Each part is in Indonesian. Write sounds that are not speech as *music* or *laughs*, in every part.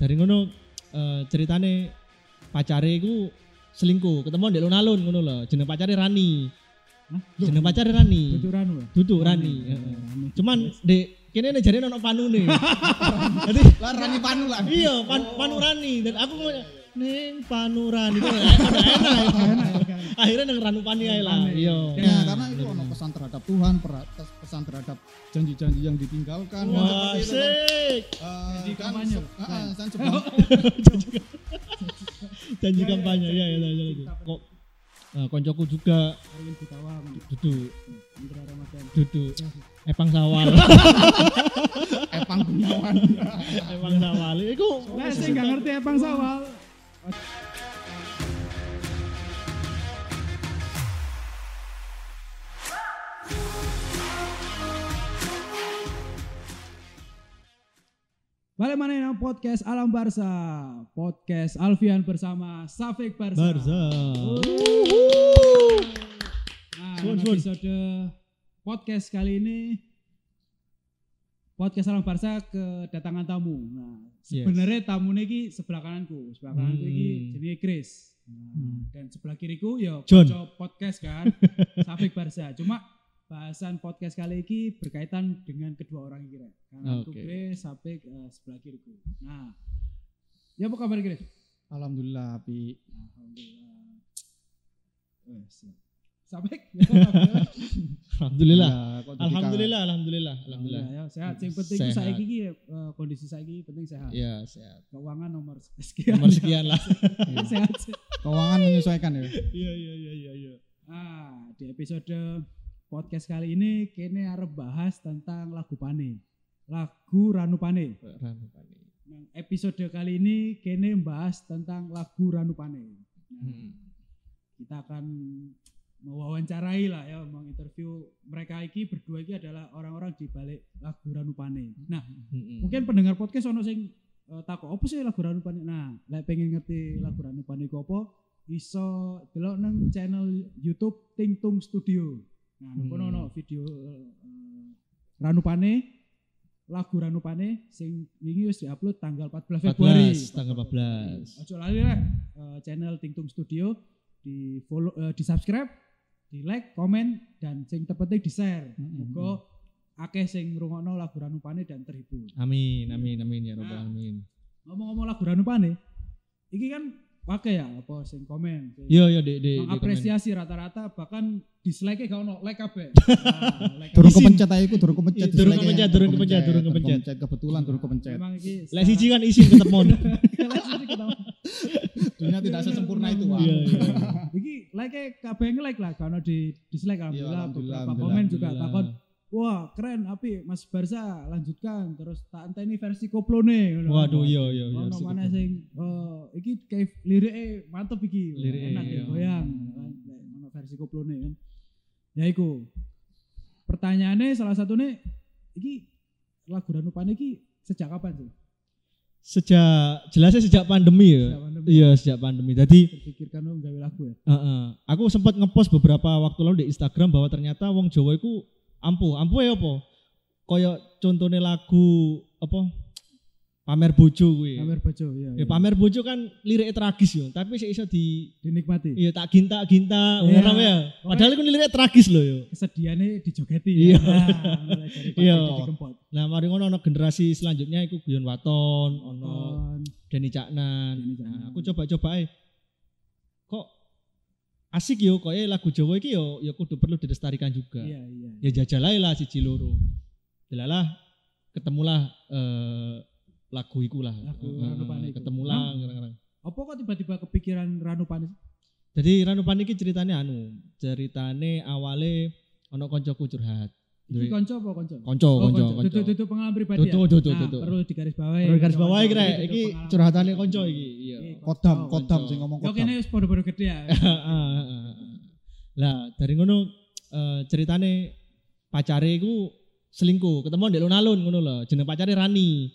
dari ngono eh, ceritane pacare iku selingkuh ketemu di alun-alun ngono lho jeneng pacare Rani Hah? jeneng pacare Rani duduk Rani Rani. Rani. cuman dek kene nih jadi ono panune *laughs* jadi Lah Rani Panu lah. iya pan, panu Rani dan aku ngomong neng panu Rani itu enak enak ya kan. akhirnya neng ranu pani ae lah iya. Ya, karena itu ono pesan terhadap Tuhan, pesan terhadap janji-janji yang ditinggalkan. wah itu, asik. Eh, Janji *laughs* kampanye. janji. kampanye. Ya ya ya, ya, ya. kok eh, koncoku juga duduk. Duduk. Epang sawal. *laughs* Epang Gunawan. epang sawal. Iku Lah sing gak ngerti Epang Sawal. Balik mana yang podcast Alam Barsa, podcast Alfian bersama Safik Barsa. Barza Nah, episode podcast kali ini podcast Alam Barsa kedatangan tamu. Nah, Yes. sebenarnya tamu ini sebelah kananku, sebelah kananku ini Hmm. jenenge Chris. Nah, dan sebelah kiriku ya podcast kan, *laughs* Safik Barsa. Cuma bahasan podcast kali ini berkaitan dengan kedua orang ini. Rek. Kananku Oke. Chris, Safik eh, sebelah kiriku. Nah, ya apa kabar Chris? Alhamdulillah, Pi. Alhamdulillah. Eh. Safik, ya? *laughs* alhamdulillah Ya, alhamdulillah alhamdulillah alhamdulillah ya sehat. Yang penting Sehat. saya gigi kondisi saya gigi penting sehat. ya sehat Keuangan nomor *laughs* sekian. nomor sekian lah *laughs* sehat. ka- Keuangan menyesuaikan ya. iya iya iya iya iya Ah, di episode podcast kali ini kene arep bahas tentang lagu Pane. Lagu Ranu Pane. Ranu Pani. Nah, episode kali ini kene membahas tentang lagu Ranu Pane. Nah, Hmm. kita akan mewawancarai lah ya menginterview mereka iki berdua iki adalah orang-orang di balik lagu Ranu Pane. Nah, Hmm. mungkin pendengar podcast ono sing uh, takut apa sih lagu Ranu Pane? Nah, lek pengen ngerti lagu Ranu Pane ku apa, iso delok nang channel YouTube Ting Tung Studio. Nah, kono Hmm. ono video uh, Ranu Pane lagu Ranu Pane sing wingi wis diupload tanggal 14 Februari. 14 tanggal 14 Ojo lali rek uh, channel Ting Tung Studio di follow uh, di subscribe, di like, komen dan sing terpenting di share. Mm-mm. Muga akeh sing ngrungokno lagu Ranu Pane dan terhibur. amin amin amin ya robbal Nah. alamin Ngomong-ngomong lagu Ranu Pane, iki kan pakai ya apa sing komen, iya iya dek dek mengapresiasi rata-rata bahkan dislike gak ono like kabeh. *laughs* Nah, like Durung kabeh. kepencet aja iku, durung kepencet. Durung dislike-nya. kepencet, durung kepencet, durung kepencet. Kebetulan durung kepencet. Lek siji kan isin tetep mon *laughs* Lek siji ketemu. *laughs* Dunia tidak sesempurna itu, Wak. iya iya *laughs* Iki like kabeh nge-like lah karena di dislike alhamdulillah, alhamdulillah, beberapa komen juga takon wah keren api Mas Barsa lanjutkan terus tak enteni versi koplone waduh iya iya iya Ono mana sing eh iki kayak liriknya mantep iki. Liriknya, enak ya iya. goyang kan. Lek Ono versi koplone kan. Ya iku. Pertanyaannya salah satunya iki lagu Ranupane iki sejak kapan sih? sejak jelasnya sejak pandemi ya Sejak pandemi. Iya sejak pandemi jadi Terpikirkan lo gawe lagu ya. Heeh. Aku sempat ngepost beberapa waktu lalu di Instagram bahwa ternyata wong Jawa itu ampuh. Ampuh ya apa? Kayak contohnya lagu apa? Pamer bojo kuwi. Pamer bojo ya. Ya ya. pamer bojo kan liriknya tragis yo, tapi sih iso di dinikmati. iya tak ginta-ginta Iya. ngono ya. Padahal itu liriknya tragis loh yo. Kesedihannya dijogeti Iya. ya. Nah, *laughs* Iya. Nah, mari ngono ono generasi selanjutnya iku Guyon Waton, ono. Denny Caknan. Nah, aku coba-coba ae. Kok asik yo kok lagu Jawa iki yo ya kudu perlu dilestarikan juga. Iya, iya. ya jajal aja lah siji loro delalah ketemulah eh, lagu iku lah Lagu iku. ketemulah Nah. ngarang-ngarang. Apa kok tiba-tiba kepikiran Ranu Panis? jadi Ranu Pane iki ceritane anu ceritane awale ono koncoku curhat Iki konco apa konco? konco Oh, konco konco. konco Tutu tutu pengalaman pribadi Tutu, ya. tutu, Nah. Perlu digaris bawahi. Perlu garis bawahi kira iki curhatane konco iki iya Kodam, kodam sing ngomong Yo kodam. kene wis padha-padha gede ya. *laughs* lah dari ngono eh, ceritane pacare iku selingkuh ketemu di alun-alun ngono lho jeneng pacare Rani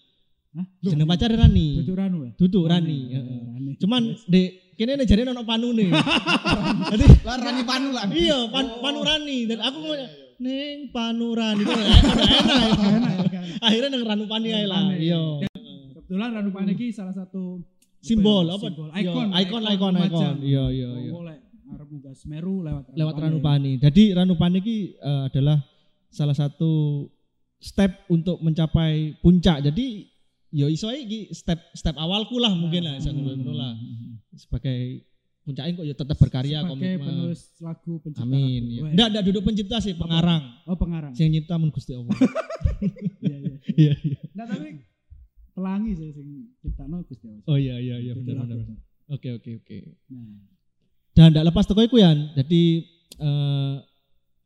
Hah? jeneng pacare Rani Tutu Ranu ya. duduk Rani Rani. heeh. Rani. cuman dek kene nih jadi ono panune *laughs* jadi Lah Rani Panu lah. iya pan, panurani dan aku ngomong neng panurani itu *laughs* enak enak enak akhirnya neng ranu pani ae lah Ranu. iya kebetulan Ranupane iki salah satu Simbol apa? Simbol. Iya, Ikon, ikon, ikon, ikon. Iya, iya, iya. Arep munggah Semeru lewat lewat Ranupani. Jadi Ranupani ini eh, adalah salah satu step untuk mencapai puncak. Jadi yo iso ae iki step step awalku lah mungkin lah iso ngono lah. Sebagai puncaknya kok ya tetap berkarya sebagai komitmen. penulis lagu pencipta Amin. lagu. Ya. Enggak, enggak duduk pencipta sih, pengarang. Oh pengarang. Sing nyipta mun Gusti Allah. *laughs* Iya iya. Iya, iya. Nah tapi pelangi sih sing ciptakno Gusti Allah. Oh iya iya iya benar benar. Oke oke oke. Nah, Dan enggak lepas teko iku Yan. Jadi eh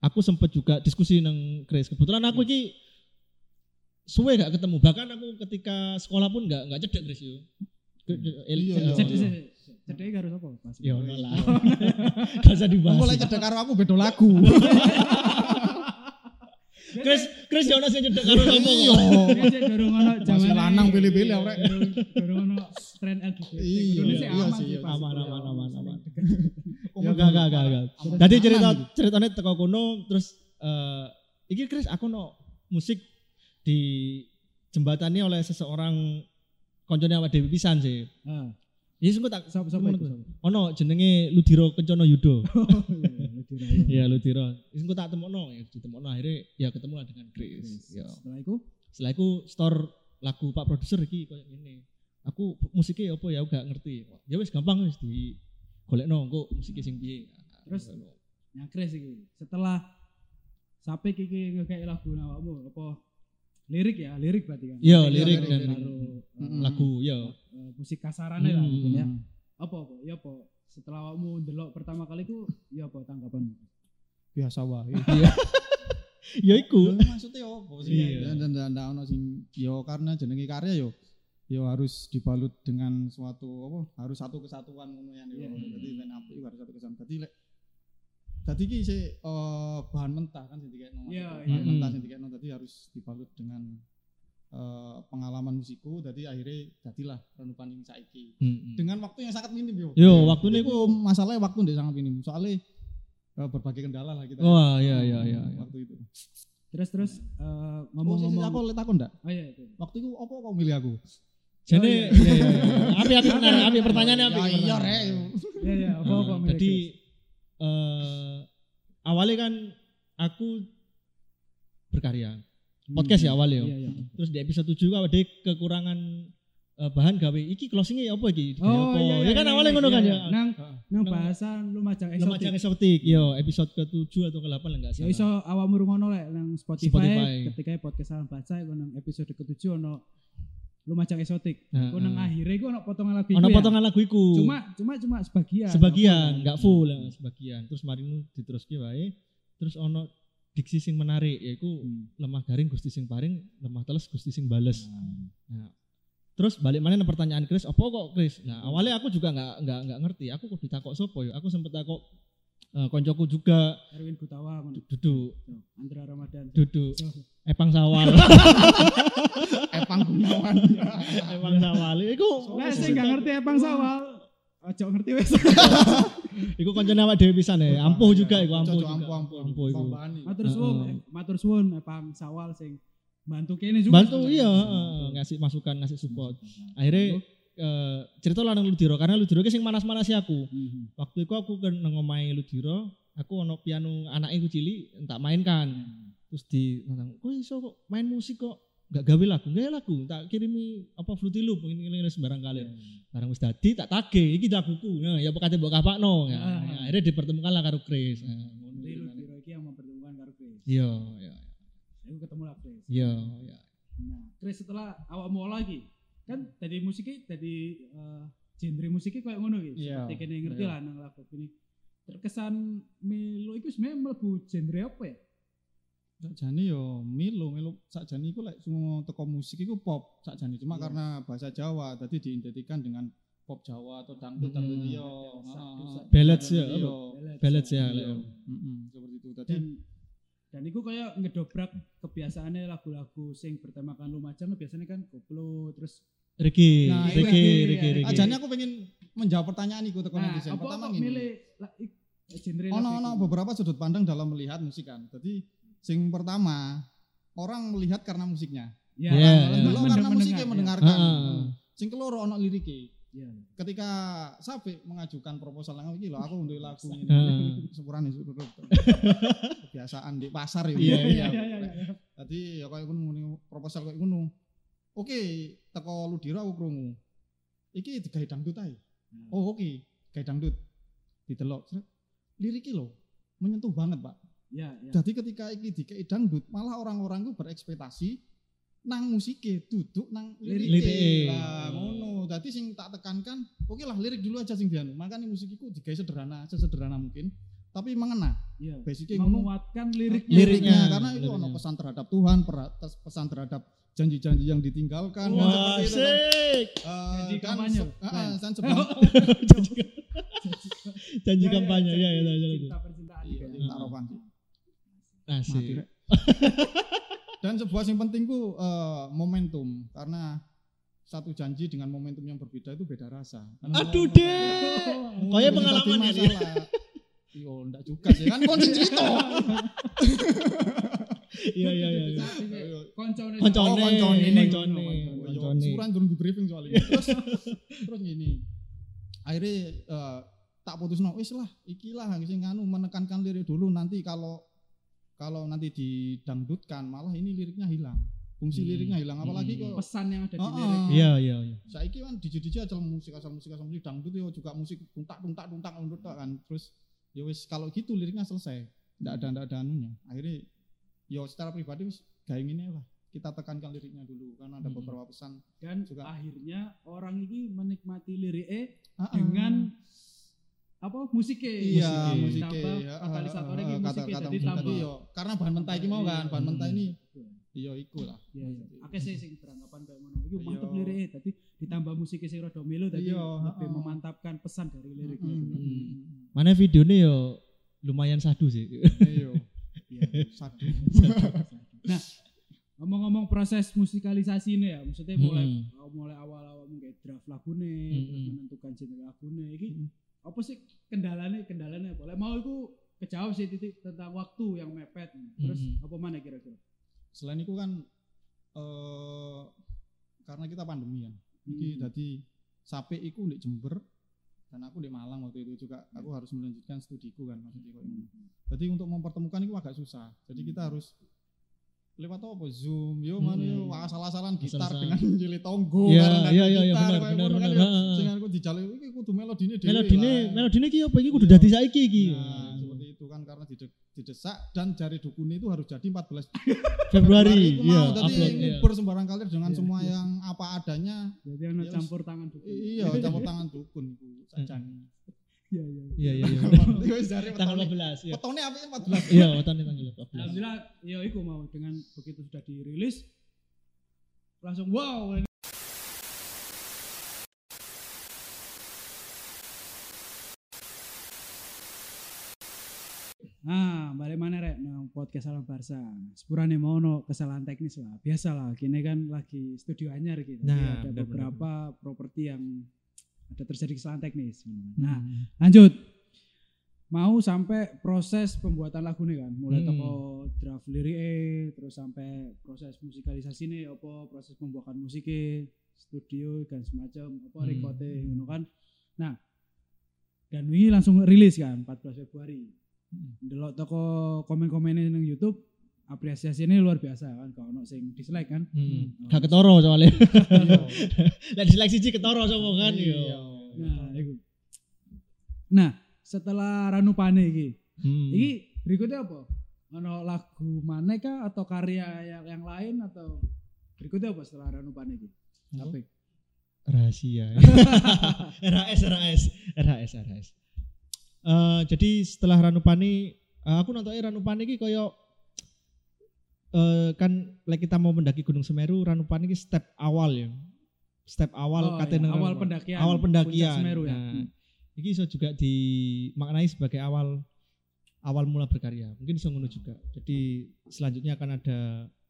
aku sempet juga diskusi nang Chris. Kebetulan aku iki suwe gak ketemu. Bahkan aku ketika sekolah pun gak gak cedek Chris yo. Ke- el- Iya, el- iya. Cedek sih. Cedek karo sapa? Pas. Ya ono lah. *laughs* Gak usah dibahas. Mulai cedek karo aku beda lagu. *laughs* Chris Chris ya ono sing cedek karo sapa Iya. cek dorong ono jamane- lanang pilih-pilih, Aurek. dorong- ono tren LGBT. Iya, iya aman iya. Aman, aman, aman, *laughs* Ya gak gak gak gak. cerita ceritanya teko kono terus eh iki Chris aku no musik di jembatani oleh seseorang koncone awak dhewe pisan sih. Ah, Iya sing tak sapa sapa itu? sapa? ono jenenge Ludiro Kencono Yudo. *laughs* Oh iya, iya, lebih raya. Iya Ludiro. Wis engko tak temokno ya ditemokno akhirnya ya ketemu lah dengan Chris. Ya. Setelah itu Setelah itu store lagu Pak produser iki koyo ngene. Aku musiknya apa ya gak ngerti. Ya wis gampang wis di golekno engko musiknya sing piye. Terus? nyakres iki. Setelah sampai kiki ngekek lagu awakmu apa lirik ya, lirik berarti kan. Iya, Iya, lirik lirik, dan Mm-mm. lagu ya. eh, musik kasarannya lah mungkin ya. Apa apa? Ya apa? Setelah awakmu ndelok pertama kali ku ya apa tanggapan? Biasa wae. *laughs* Ya iku. Maksudnya apa sih? Iya. Dan dan dan ono sing yo karena jenenge karya yo yo harus dibalut dengan suatu apa harus satu kesatuan ngono ya yo. Iya. Jadi line up harus satu kesatuan. Dadi lek dadi iki sih eh, bahan mentah kan sing dikekno. Iya, Bahan iya. mentah sing dikekno dadi harus dibalut dengan eh, pengalaman musikku dadi akhirnya jadilah renupan yang saiki Mm-mm. dengan waktu yang sangat minim yo. Yo, waktunya Iku masalahnya waktu ndek sangat minim. Soalnya eh, berbagai kendala lah kita. Wah, iya iya iya. iya. Waktu itu. Terus terus eh, Ngomong-ngomong ngomong-ngomong aku lihat aku ndak? Oh iya itu. Waktu itu apa kau milih aku? Jadi Oh, iya. iya iya iya. Api api benar, api pertanyaannya api. Ya iya rek. Iya iya, apa apa Nah, Jadi eh awalnya kan aku berkarya. Podcast ya awalnya. Iya iya. Terus di episode 7 kan ada kekurangan eh, bahan gawe iki closingnya ya apa iki? Oh apa? iya iya. ya kan iya, awalnya iya, ngono kan iya. ya. Nang Heeh. nang Nang- bahasan Lumajang Lumajang eksotik. eksotik, yo episode ke-7 atau ke-8 lah enggak Ya salah. iso awakmu rungono lek nang Spotify, Spotify. ketika podcast salam baca nang episode ke-7 ono Lumajang eksotik. Nah, Iku nang akhirnya iku ono potongan lagu Ono iku ya. potongan lagu iku. Cuma cuma cuma sebagian. sebagian, Nggak enggak full, ya, sebagian. Terus mari nu diteruske wae. Terus ono diksi sing menarik yaiku Hmm. lemah garing Gusti sing paring, lemah teles Gusti sing bales. Nah, terus balik mana pertanyaan Chris, apa kok Chris? Nah, awalnya aku juga nggak nggak nggak ngerti. Aku kok ditakok sopo ya? Aku sempet takok eh, koncoku juga Erwin Gutawa duduk Andra Ramadan. duduk. Epang Sawal. *laughs* Epang Gunawan. *laughs* Epang Sawal. Iku Lah sing gak ngerti Epang Sawal. Ojo ngerti wis. *laughs* iku koncone awak dhewe pisan ya. Ampuh juga iku, ampuh juga. ampuh ampuh. Ampuh iku. Matur suwun, matur suwun Epang Sawal sing bantu kene juga. Bantu iya, heeh, ngasih masukan, ngasih support. Akhirnya eh, cerita lah nang Ludiro karena Ludiro ki sing manas-manasi aku. Mhm. waktu itu aku kan nang omahe Ludiro aku ono piano anaknya ku cilik tak mainkan terus di nonton kok iso kok main musik kok gak gawe lagu gawe lagu tak kirimi apa Fruity Loop ini ini sembarang kali barang wis dadi tak tage iki laguku nah ya pokoknya mbok kapakno ya, Ah. ya, akhirnya dipertemukan lah karo Chris nah, lu. Biro iki yang mempertemukan karo Chris. iya iya Aku ketemu lah Chris. iya iya Nah, Chris setelah awak mau lagi kan tadi musiknya tadi eh, genre musiknya kayak ngono gitu. Iya, Seperti kene ngerti iya. lah nang lagu ini. Terkesan Milo itu sebenarnya mlebu genre apa ya? Sakjane yo Milo, Milo sakjane iku lek semua teko musik iku pop sakjane cuma Iya. karena bahasa Jawa tadi diidentikan dengan pop Jawa atau dangdut Hmm. dangdut iya. Dangdut, Ballads ya, Iya. Ballads ya, Iya. Mm-mm, seperti itu. Tadi Dan dan itu kayak ngedobrak kebiasaannya lagu-lagu sing bertemakan Lumajang biasanya kan koplo terus Ricky Nah, Ricky Ricky iya. Ricky ajane aku pengen menjawab pertanyaan iku teko nah, netizen. Pertama ngene. milih ono ono beberapa sudut pandang dalam melihat musik kan. Jadi sing pertama orang melihat karena musiknya. Ya, Iya, Kalau iya. delok karena musiknya mendengarkan. Heeh. Sing keloro ono lirike. Ya. Ketika Sapi mengajukan proposal nang iki lho aku untuk lagu ini. Sepurane syukur. *laughs* Kebiasaan di pasar ya. Iya, Iya, iya, iya. iya. Tadi ya kayak ngono muni proposal kayak ngono. Oke, teko Ludiro aku krungu. Iki digawe dangdut ae. Oh, oke, gawe dangdut. Ditelok. Sret. Liriki lho menyentuh banget, Pak. Ya, ya. Jadi ketika iki dikei dangdut, malah orang-orang itu berekspektasi nang musike, duduk nang lirike. Lirike. Lah ngono. Dadi sing tak tekankan, oke lah lirik dulu aja sing dianu. Makanya musikiku digawe sederhana, sesederhana mungkin, tapi mengena. Iya. Basicnya. Menguatkan liriknya. Liriknya. karena itu ono pesan terhadap Tuhan, pesan terhadap janji-janji yang ditinggalkan kan Wah, seperti itu kan. Eh, Janji kampanye, se- Glenn. eh, dan sebelum *laughs* *laughs* Janji Ya, ya, kampanye ya ya janji ya. ya. Cinta percintaan. Iya, sih. Asik. Dan sebuah yang penting ku eh, momentum karena satu janji dengan momentum yang berbeda itu beda rasa. Karena Aduh, Dek. Oh, Kaya jadi pengalaman ya. Yo, enggak juga sih kan kunci cerita. *laughs* Iya iya iya. iya. Koncone. Koncone, Oh, koncone. koncone, Koncone. Koncone. Suran durung di briefing soalnya. Terus terus gini. Akhirnya eh, tak putus no, wis lah, ikilah sing nganu menekankan lirik dulu nanti kalau kalau nanti didangdutkan malah ini liriknya hilang. Fungsi Hmm. liriknya hilang apalagi Hmm. kok Pesan yang ada di Oh, lirik. oh. Iya iya iya. saiki kan DJ-DJ asal musik asal musik asal musik dangdut yo juga musik tuntak tuntak tuntak tuntuk kan terus ya wis kalau gitu liriknya selesai ndak ada ndak ada anunya akhirnya yo secara pribadi wis gawe ngene lah kita tekankan liriknya dulu karena ada Hmm. beberapa pesan Dan Juga. akhirnya orang ini menikmati liriknya Ah, ah. dengan apa musiknya. iya musiknya. musik Tambah katalisatornya ini musiknya kata jadi tambah. yo karena bahan mentah iki mau kan bahan Hmm. mentah ini iya iku lah Iya, iya. Akeh sih sing beranggapan kayak ngono. Iku mantep Iya. liriknya tadi ditambah musiknya sing rada melo tadi Iya, lebih memantapkan pesan dari liriknya. Mm, mm, Hmm. mm, mm. Mana videonya yo lumayan sadu sih. iya Iya. *laughs* sadu *laughs* Nah, ngomong-ngomong proses musikalisasi ini ya, maksudnya mulai Mm-mm. uh, mulai awal-awal mungkin draft lagune, Mm-mm. terus menentukan genre lagune, iki Mm-mm. apa sih kendalanya kendalanya boleh mau itu kejawab sih titik tentang waktu yang mepet, terus Mm-mm. apa mana kira-kira? selain itu kan eh karena kita pandemi ya Iki Hmm. jadi sampai iku di Jember dan aku di Malang waktu itu juga aku harus melanjutkan studiku kan maksudnya kok ini. Jadi untuk mempertemukan itu agak susah. Jadi kita harus lewat apa Zoom yo mana yo Hmm. asal-asalan gitar dengan *laughs* jili tonggo Iya, bareng dan iya, iya, iya, benar, benar, kan benar. Sing aku dijale iki kudu melodine dhewe. Melodine melodine ki apa iki kudu Iya. dadi saiki iki. Nah, seperti itu kan karena dide- didesak dan jari dukun itu harus jadi 14 *laughs* Februari itu iya mau jadi upload iya. sembarang kali dengan Iya, semua iya. yang apa adanya Jadi Yes. campur tangan dulu. iya campur tangan dukun *laughs* iku sajan Iya, iya. Iya iya iya. *laughs* Jare Tanggal wetone 14 iya. wetone apike 14 Iya, wetone tanggal 14. Alhamdulillah, ya iku mau dengan begitu sudah dirilis langsung wow Nah, balik mana rek nang podcast Salam Barsa. Sepurane mau no kesalahan teknis lah. Biasa lah, kini kan lagi studio anyar gitu. Nah, ada beberapa properti yang ada terjadi kesalahan teknis. Hmm. Nah, lanjut. Mau sampai proses pembuatan lagu nih kan, mulai Hmm. toko draft lirik terus sampai proses musikalisasi nih, apa proses pembuatan musiknya, studio dan semacam apa Hmm. recording ngono kan. Nah, dan ini langsung rilis kan 14 Februari. Delok toko komen-komennya nang YouTube apresiasi ini luar biasa kan kalau ono sing dislike kan. Hmm. Gak ketoro soalnya. *laughs* Iya. *laughs* Lah diseleksi siji ketoro sama kan Iya. yo. Nah, iku. Nah, setelah Ranu Pane iki, Hmm. Iki berikutnya apa? Ono lagu mana kah atau karya yang, yang lain atau berikutnya apa setelah Ranu Pane iki? Tapi rahasia. RHS RHS RHS RHS. Eh, jadi setelah Ranupani eh, aku nonton Ranupani iki koyo eh kan like kita mau mendaki Gunung Semeru Ranupani iki step awal ya. Step awal Oh, kate iya, awal Ranupani. pendakian. awal pendakian. Semeru ya. Nah, Hmm. iki iso juga dimaknai sebagai awal awal mula berkarya. Mungkin ngono juga. Jadi selanjutnya akan ada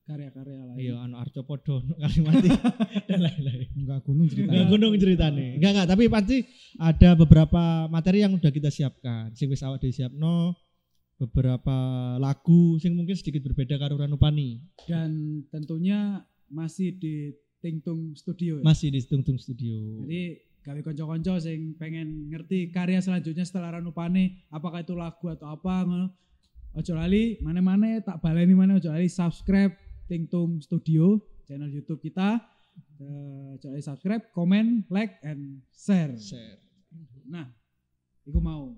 Karya-karya lain. iya anu Arcopodo, Kalimati *laughs* dan lain-lain. enggak gunung cerita Enggak gunung ceritanya. Enggak enggak, tapi pasti ada beberapa materi yang udah kita siapkan. Sing wis awak disiapno beberapa lagu sing mungkin sedikit berbeda karo Ranupani. Dan tentunya masih di Tingtung Studio ya. Masih di Tungtung Studio. Jadi gawe konco-konco sing pengen ngerti karya selanjutnya setelah Ranupane, apakah itu lagu atau apa ngono. Ojo lali, mana-mana tak baleni mana ojo lali subscribe Tingtung Studio channel YouTube kita. Eh, Ojo lali subscribe, comment, like, and share. Share. Nah, iku mau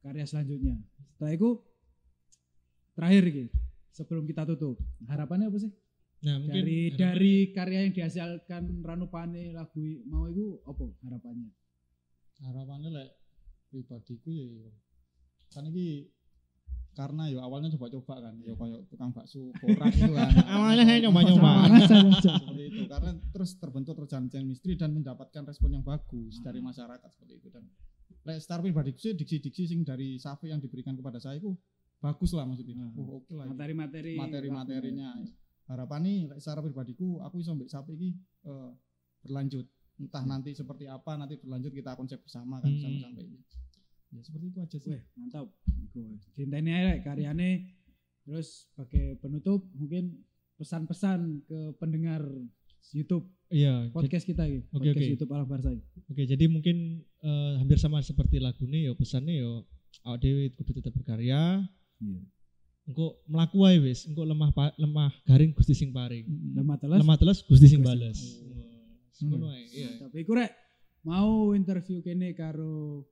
karya selanjutnya. Setelah itu terakhir iki sebelum kita tutup. Harapannya apa sih? Nah, mungkin dari harapannya- dari karya yang dihasilkan Ranupane lagu mau itu apa harapannya? harapannya lek pribadiku ya kan iki karena ya awalnya coba-coba kan ya kayak tukang bakso korak itu kan. *laughs* Awalnya saya nyoba-nyoba. *laughs* seperti itu. Karena terus terbentuk terjalin chemistry dan mendapatkan respon yang bagus dari masyarakat seperti itu. Dan lek secara pribadiku sih diksi-diksi sing dari Safi yang diberikan kepada saya itu bagus lah maksudnya. Ah. oh, oke lah Materi-materi materi-materinya. harapannya lek secara pribadiku aku bisa mbek Safi ini eh, berlanjut. Entah nanti seperti apa nanti berlanjut kita konsep bersama kan Hmm. sama sampai ini ya seperti itu aja sih Wih, mantap. Cintanya aja karyane. Terus sebagai penutup mungkin pesan-pesan ke pendengar YouTube Iya, podcast kita gitu. Oke, podcast oke. YouTube Alam Barsa. iki. Oke, jadi mungkin eh, hampir sama seperti lagunya ya pesannya ya awak dhewe kudu tetap berkarya. Engko mlaku wae wis, engko lemah pa- lemah garing Gusti sing paring. Lemah teles. Lemah teles Gusti sing bales. Ngono wae, iya. Tapi iku rek mau interview kene karo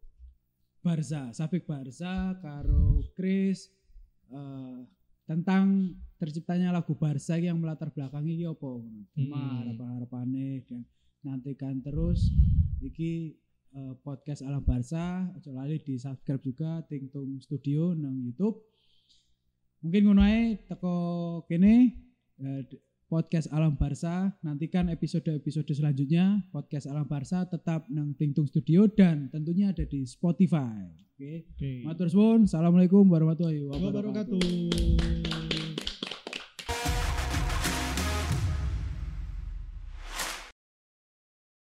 Barza, Safik Barza karo Chris eh, tentang terciptanya lagu Barza yang melatar belakangi iki apa? Cuma Hmm. harapan-harapane dan nantikan terus iki eh, podcast Alam Barca aja lali di subscribe juga Tingtung Studio nang YouTube mungkin ngono ae teko kene d- podcast Alam Barca nantikan episode-episode selanjutnya. Podcast Alam Barca tetap nang Tingtung Studio dan tentunya ada di Spotify. Oke. Oke. matur suwun. Assalamualaikum warahmatullahi wabarakatuh. Wabarakatuh.